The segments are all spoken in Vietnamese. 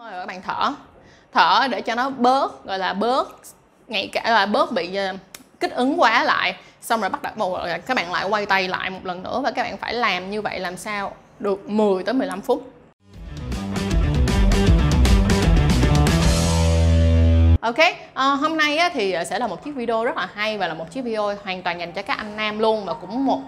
thôi các bạn thở. Thở để cho nó bớt gọi là bớt ngay cả là bớt bị ờ, kích ứng quá lại. Xong rồi bắt đầu một các bạn lại quay tay lại một lần nữa và các bạn phải làm như vậy làm sao được 10 tới 15 phút. Ok, à, hôm nay á, thì ờ, sẽ là một chiếc video rất là hay và là một chiếc video hoàn toàn dành cho các anh nam luôn và cũng một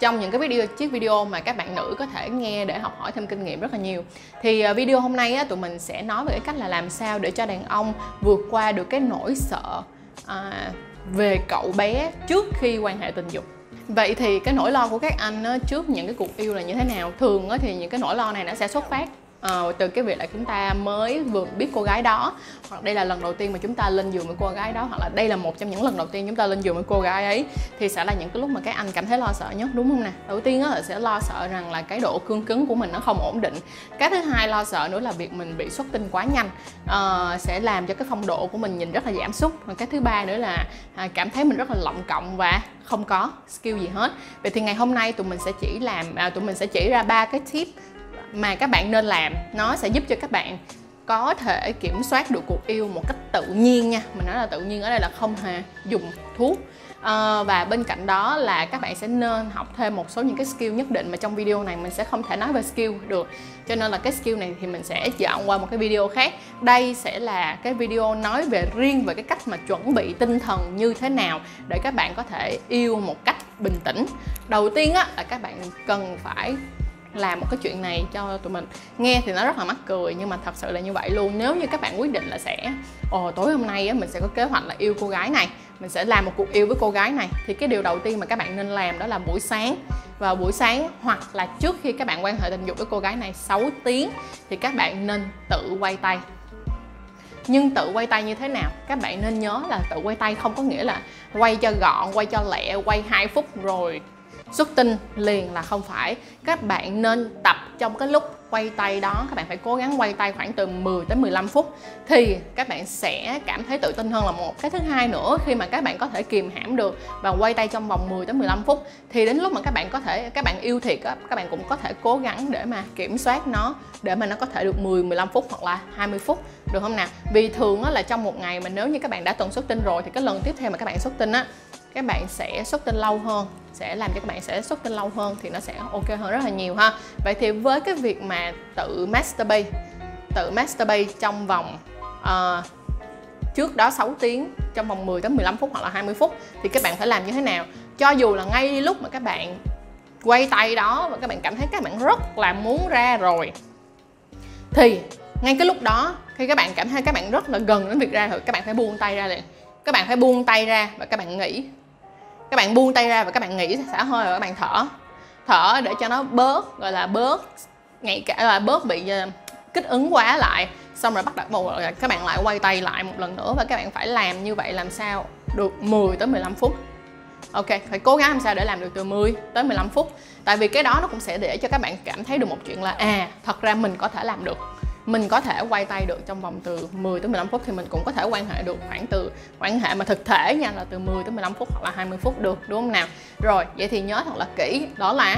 trong những cái video chiếc video mà các bạn nữ có thể nghe để học hỏi thêm kinh nghiệm rất là nhiều. Thì ờ, video hôm nay á, tụi mình sẽ nói về cái cách là làm sao để cho đàn ông vượt qua được cái nỗi sợ à, về cậu bé trước khi quan hệ tình dục. Vậy thì cái nỗi lo của các anh á, trước những cái cuộc yêu là như thế nào? Thường á, thì những cái nỗi lo này nó sẽ xuất phát uh, từ cái việc là chúng ta mới vừa biết cô gái đó. Hoặc đây là lần đầu tiên mà chúng ta lên giường với cô gái đó hoặc là đây là một trong những lần đầu tiên chúng ta lên giường với cô gái ấy thì sẽ là những cái lúc mà các anh cảm thấy lo sợ nhất đúng không nè? Đầu tiên là sẽ lo sợ rằng là cái độ cương cứng của mình nó không ổn định. Cái thứ hai lo sợ nữa là việc mình bị xuất tinh quá nhanh uh, sẽ làm cho cái phong độ của mình nhìn rất là giảm sút. Và cái thứ ba nữa là uh, cảm thấy mình rất là lộng cộng và không có skill gì hết. Vậy thì ngày hôm nay tụi mình sẽ chỉ làm à, tụi mình sẽ chỉ ra ba cái tip mà các bạn nên làm nó sẽ giúp cho các bạn có thể kiểm soát được cuộc yêu một cách tự nhiên nha. Mình nói là tự nhiên ở đây là không hề dùng thuốc. À, và bên cạnh đó là các bạn sẽ nên học thêm một số những cái skill nhất định mà trong video này mình sẽ không thể nói về skill được. Cho nên là cái skill này thì mình sẽ dọn qua một cái video khác. Đây sẽ là cái video nói về riêng về cái cách mà chuẩn bị tinh thần như thế nào để các bạn có thể yêu một cách bình tĩnh. Đầu tiên á là các bạn cần phải làm một cái chuyện này cho tụi mình. Nghe thì nó rất là mắc cười nhưng mà thật sự là như vậy luôn. Nếu như các bạn quyết định là sẽ ồ tối hôm nay á, mình sẽ có kế hoạch là yêu cô gái này mình sẽ làm một cuộc yêu với cô gái này. Thì cái điều đầu tiên mà các bạn nên làm đó là buổi sáng. Vào buổi sáng hoặc là trước khi các bạn quan hệ tình dục với cô gái này 6 tiếng thì các bạn nên tự quay tay. Nhưng tự quay tay như thế nào? Các bạn nên nhớ là tự quay tay không có nghĩa là quay cho gọn quay cho lẹ quay 2 phút rồi xuất tinh liền là không phải. Các bạn nên tập trong cái lúc quay tay đó. Các bạn phải cố gắng quay tay khoảng từ 10 tới 15 phút thì các bạn sẽ cảm thấy tự tin hơn là một. Cái thứ hai nữa, khi mà các bạn có thể kìm hãm được và quay tay trong vòng 10 tới 15 phút thì đến lúc mà các bạn có thể, các bạn yêu thiệt á, các bạn cũng có thể cố gắng để mà kiểm soát nó, để mà nó có thể được 10 15 phút hoặc là 20 phút, được không nào? Vì thường á là trong một ngày mà nếu như các bạn đã từng xuất tinh rồi thì cái lần tiếp theo mà các bạn xuất tinh á các bạn sẽ xuất tinh lâu hơn sẽ làm cho các bạn sẽ xuất tinh lâu hơn thì nó sẽ ok hơn rất là nhiều ha. Vậy thì với cái việc mà tự masturbate tự masturbate trong vòng uh, trước đó 6 tiếng trong vòng 10 đến 15 phút hoặc là 20 phút thì các bạn phải làm như thế nào? Cho dù là ngay lúc mà các bạn quay tay đó và các bạn cảm thấy các bạn rất là muốn ra rồi thì ngay cái lúc đó khi các bạn cảm thấy các bạn rất là gần đến việc ra rồi các bạn phải buông tay ra liền. Các bạn phải buông tay ra và các bạn nghĩ các bạn buông tay ra và các bạn nghỉ xả hơi và các bạn thở. Thở để cho nó bớt gọi là bớt ngay cả là bớt bị à, kích ứng quá lại. Xong rồi bắt đầu một các bạn lại quay tay lại một lần nữa và các bạn phải làm như vậy làm sao được 10 tới 15 phút. Ok, phải cố gắng làm sao để làm được từ 10 tới 15 phút. Tại vì cái đó nó cũng sẽ để cho các bạn cảm thấy được một chuyện là À, thật ra mình có thể làm được mình có thể quay tay được trong vòng từ 10 tới 15 phút thì mình cũng có thể quan hệ được khoảng từ, quan hệ mà thực thể nha, là từ 10 tới 15 phút hoặc là 20 phút được, đúng không nào? Rồi, vậy thì nhớ thật là kỹ, đó là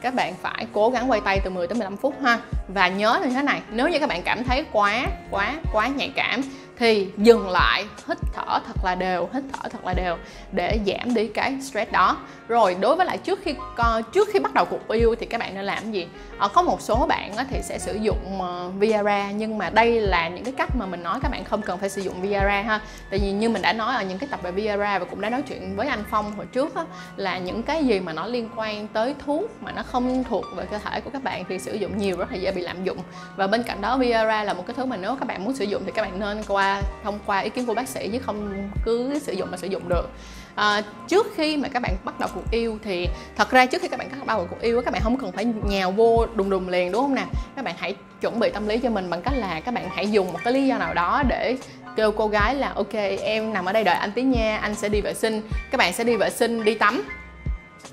các bạn phải cố gắng quay tay từ 10 tới 15 phút ha. Và nhớ như thế này, nếu như các bạn cảm thấy quá quá quá nhạy cảm thì dừng lại hít thở thật là đều hít thở thật là đều để giảm đi cái stress đó. Rồi đối với lại trước khi ờ, trước khi bắt đầu cuộc yêu thì các bạn nên làm gì? Ở có một số bạn thì sẽ sử dụng ờ, Viagra nhưng mà đây là những cái cách mà mình nói các bạn không cần phải sử dụng Viagra ha. Tại vì như mình đã nói ở những cái tập về Viagra và cũng đã nói chuyện với anh Phong hồi trước á, là những cái gì mà nó liên quan tới thuốc mà nó không thuộc về cơ thể của các bạn thì sử dụng nhiều rất là dễ bị lạm dụng. Và bên cạnh đó Viagra là một cái thứ mà nếu các bạn muốn sử dụng thì các bạn nên qua thông qua ý kiến của bác sĩ chứ không cứ sử dụng mà sử dụng được. À, trước khi mà các bạn bắt đầu cuộc yêu thì thật ra trước khi các bạn bắt đầu cuộc yêu các bạn không cần phải nhào vô đùng đùng liền đúng không nào các bạn hãy chuẩn bị tâm lý cho mình bằng cách là các bạn hãy dùng một cái lý do nào đó để kêu cô gái là ok em nằm ở đây đợi anh tí nha anh sẽ đi vệ sinh. Các bạn sẽ đi vệ sinh đi tắm.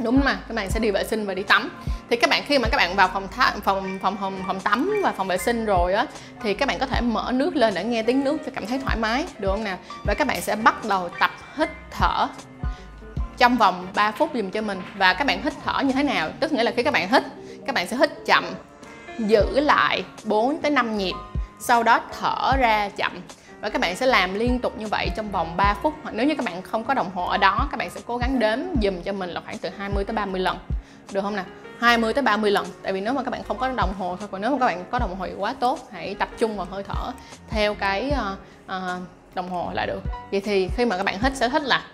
Đúng mà các bạn sẽ đi vệ sinh và đi tắm thì các bạn khi mà các bạn vào phòng thá, phòng phòng phòng phòng tắm và phòng vệ sinh rồi á thì các bạn có thể mở nước lên để nghe tiếng nước cho cảm thấy thoải mái được không nào và các bạn sẽ bắt đầu tập hít thở trong vòng 3 phút dùm cho mình và các bạn hít thở như thế nào tức nghĩa là khi các bạn hít các bạn sẽ hít chậm giữ lại 4 tới 5 nhịp sau đó thở ra chậm và các bạn sẽ làm liên tục như vậy trong vòng 3 phút hoặc nếu như các bạn không có đồng hồ ở đó các bạn sẽ cố gắng đếm dùm cho mình là khoảng từ 20 tới 30 lần được không nào 20 tới 30 lần. Tại vì nếu mà các bạn không có đồng hồ thôi còn nếu mà các bạn có đồng hồ thì quá tốt hãy tập trung vào hơi thở theo cái uh, uh, đồng hồ là được. Vậy thì khi mà các bạn hít sẽ hít là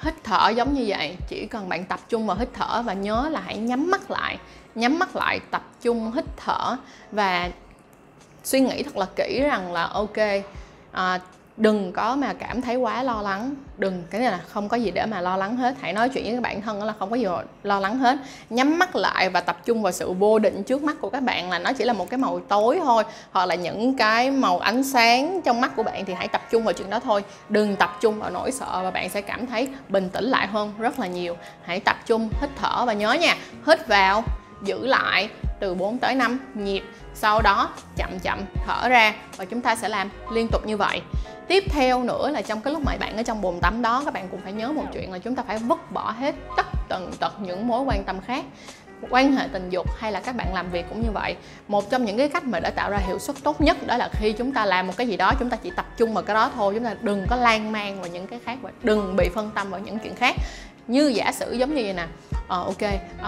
hít thở giống như vậy chỉ cần bạn tập trung vào hít thở và nhớ là hãy nhắm mắt lại. Nhắm mắt lại tập trung hít thở và suy nghĩ thật là kỹ rằng là ok à, đừng có mà cảm thấy quá lo lắng. Đừng cái này là không có gì để mà lo lắng hết. Hãy nói chuyện với bản thân là không có gì lo lắng hết. Nhắm mắt lại và tập trung vào sự vô định trước mắt của các bạn là nó chỉ là một cái màu tối thôi hoặc là những cái màu ánh sáng trong mắt của bạn thì hãy tập trung vào chuyện đó thôi. Đừng tập trung vào nỗi sợ và bạn sẽ cảm thấy bình tĩnh lại hơn rất là nhiều. Hãy tập trung hít thở và nhớ nha hít vào giữ lại từ 4 tới 5 nhịp, sau đó chậm chậm thở ra và chúng ta sẽ làm liên tục như vậy. Tiếp theo nữa là trong cái lúc mà bạn ở trong bồn tắm đó, các bạn cũng phải nhớ một chuyện là chúng ta phải vứt bỏ hết tất tần tật những mối quan tâm khác, quan hệ tình dục hay là các bạn làm việc cũng như vậy. Một trong những cái cách mà để tạo ra hiệu suất tốt nhất đó là khi chúng ta làm một cái gì đó, chúng ta chỉ tập trung vào cái đó thôi, chúng ta đừng có lan man vào những cái khác và đừng bị phân tâm vào những chuyện khác như giả sử giống như vậy nè. Ờ, ok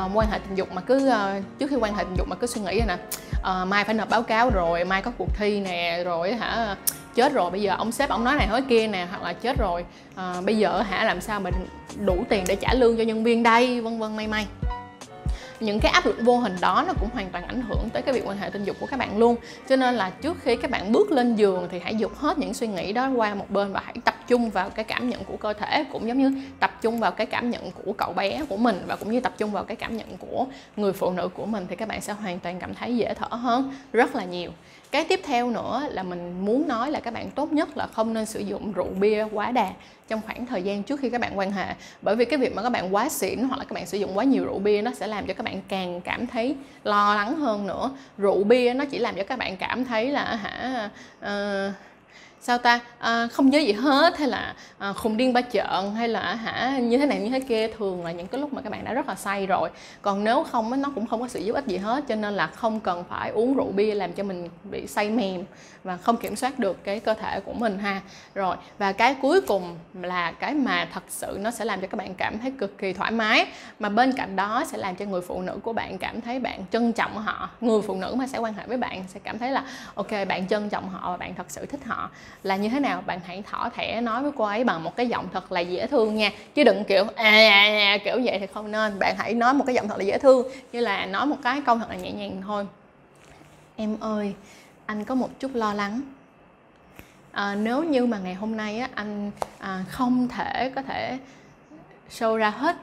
uh, quan hệ tình dục mà cứ uh, trước khi quan hệ tình dục mà cứ suy nghĩ nè. Uh, mai phải nộp báo cáo rồi mai có cuộc thi nè rồi hả chết rồi bây giờ ông sếp ông nói này nói kia nè hoặc là chết rồi. Uh, bây giờ hả làm sao mình đủ tiền để trả lương cho nhân viên đây vân vân may may. Những cái áp lực vô hình đó nó cũng hoàn toàn ảnh hưởng tới cái việc quan hệ tình dục của các bạn luôn. Cho nên là trước khi các bạn bước lên giường thì hãy dục hết những suy nghĩ đó qua một bên và hãy tập trung vào cái cảm nhận của cơ thể cũng giống như tập trung vào cái cảm nhận của cậu bé của mình và cũng như tập trung vào cái cảm nhận của người phụ nữ của mình thì các bạn sẽ hoàn toàn cảm thấy dễ thở hơn rất là nhiều. Cái tiếp theo nữa là mình muốn nói là các bạn tốt nhất là không nên sử dụng rượu bia quá đà trong khoảng thời gian trước khi các bạn quan hệ. Bởi vì cái việc mà các bạn quá xỉn hoặc là các bạn sử dụng quá nhiều rượu bia nó sẽ làm cho các bạn càng cảm thấy lo lắng hơn nữa. Rượu bia nó chỉ làm cho các bạn cảm thấy là hả uh, sao ta? À, không nhớ gì hết hay là à, khùng điên ba trợn hay là hả như thế này như thế kia thường là những cái lúc mà các bạn đã rất là say rồi. Còn nếu không nó cũng không có sự giúp ích gì hết cho nên là không cần phải uống rượu bia làm cho mình bị say mềm và không kiểm soát được cái cơ thể của mình ha. Rồi và cái cuối cùng là cái mà thật sự nó sẽ làm cho các bạn cảm thấy cực kỳ thoải mái mà bên cạnh đó sẽ làm cho người phụ nữ của bạn cảm thấy bạn trân trọng họ. Người phụ nữ mà sẽ quan hệ với bạn sẽ cảm thấy là ok bạn trân trọng họ và bạn thật sự thích họ là như thế nào? Bạn hãy thỏ thẻ nói với cô ấy bằng một cái giọng thật là dễ thương nha. Chứ đừng kiểu à, à, à, à kiểu vậy thì không nên. Bạn hãy nói một cái giọng thật là dễ thương như là nói một cái câu thật là nhẹ nhàng thôi. Em ơi anh có một chút lo lắng. À, nếu như mà ngày hôm nay á, anh à, không thể có thể show ra hết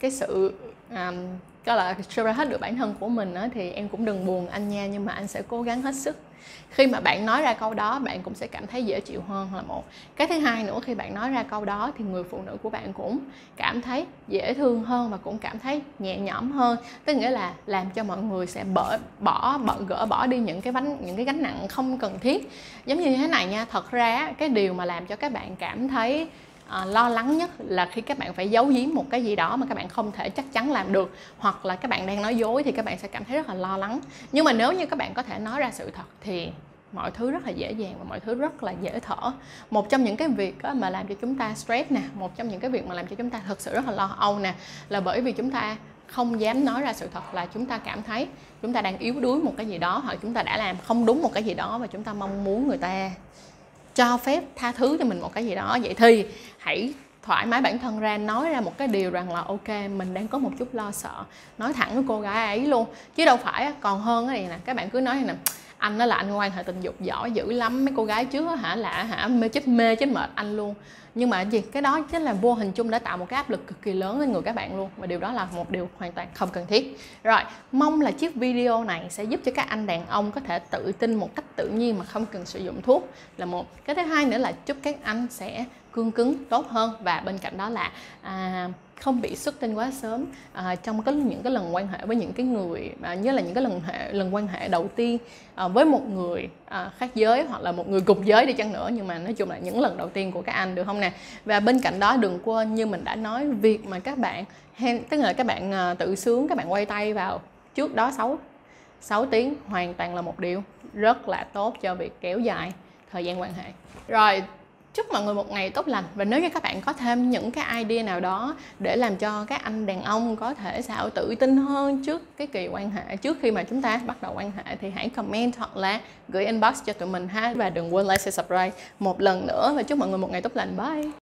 cái sự à, có là show ra hết được bản thân của mình á, thì em cũng đừng buồn anh nha nhưng mà anh sẽ cố gắng hết sức. Khi mà bạn nói ra câu đó bạn cũng sẽ cảm thấy dễ chịu hơn là một. Cái thứ hai nữa khi bạn nói ra câu đó thì người phụ nữ của bạn cũng cảm thấy dễ thương hơn và cũng cảm thấy nhẹ nhõm hơn. Tức nghĩa là làm cho mọi người sẽ bỏ bỏ, bỏ gỡ bỏ đi những cái bánh những cái gánh nặng không cần thiết. Giống như thế này nha thật ra cái điều mà làm cho các bạn cảm thấy à, lo lắng nhất là khi các bạn phải giấu giếm một cái gì đó mà các bạn không thể chắc chắn làm được hoặc là các bạn đang nói dối thì các bạn sẽ cảm thấy rất là lo lắng. Nhưng mà nếu như các bạn có thể nói ra sự thật thì mọi thứ rất là dễ dàng và mọi thứ rất là dễ thở. Một trong những cái việc mà làm cho chúng ta stress nè một trong những cái việc mà làm cho chúng ta thực sự rất là lo âu nè là bởi vì chúng ta không dám nói ra sự thật là chúng ta cảm thấy chúng ta đang yếu đuối một cái gì đó hoặc chúng ta đã làm không đúng một cái gì đó và chúng ta mong muốn người ta cho phép tha thứ cho mình một cái gì đó. Vậy thì hãy thoải mái bản thân ra, nói ra một cái điều rằng là, ok, mình đang có một chút lo sợ. Nói thẳng với cô gái ấy luôn. Chứ đâu phải còn hơn cái này nè, các bạn cứ nói nè, anh đó là anh quan hệ tình dục giỏi dữ lắm, mấy cô gái trước hả là hả, mê chết mê chết mệt anh luôn nhưng mà gì? Cái đó chính là vô hình chung đã tạo một cái áp lực cực kỳ lớn lên người các bạn luôn. Và điều đó là một điều hoàn toàn không cần thiết. Rồi mong là chiếc video này sẽ giúp cho các anh đàn ông có thể tự tin một cách tự nhiên mà không cần sử dụng thuốc là một. Cái thứ hai nữa là chúc các anh sẽ cương cứng tốt hơn. Và bên cạnh đó là à, không bị xuất tinh quá sớm à, trong cái những cái lần quan hệ với những cái người à, nhớ là những cái lần hệ lần quan hệ đầu tiên à, với một người à, khác giới hoặc là một người cùng giới đi chăng nữa. Nhưng mà nói chung là những lần đầu tiên của các anh được không nè? Nè. Và bên cạnh đó đừng quên như mình đã nói, việc mà các bạn tức là các bạn ờ, tự sướng, các bạn quay tay vào trước đó 6 6 tiếng hoàn toàn là một điều rất là tốt cho việc kéo dài thời gian quan hệ. Rồi chúc mọi người một ngày tốt lành. Và nếu như các bạn có thêm những cái idea nào đó để làm cho các anh đàn ông có thể sao tự tin hơn trước cái kỳ quan hệ, trước khi mà chúng ta bắt đầu quan hệ, thì hãy comment hoặc là gửi inbox cho tụi mình ha. Và đừng quên like, share, subscribe một lần nữa. Và chúc mọi người một ngày tốt lành. Bye!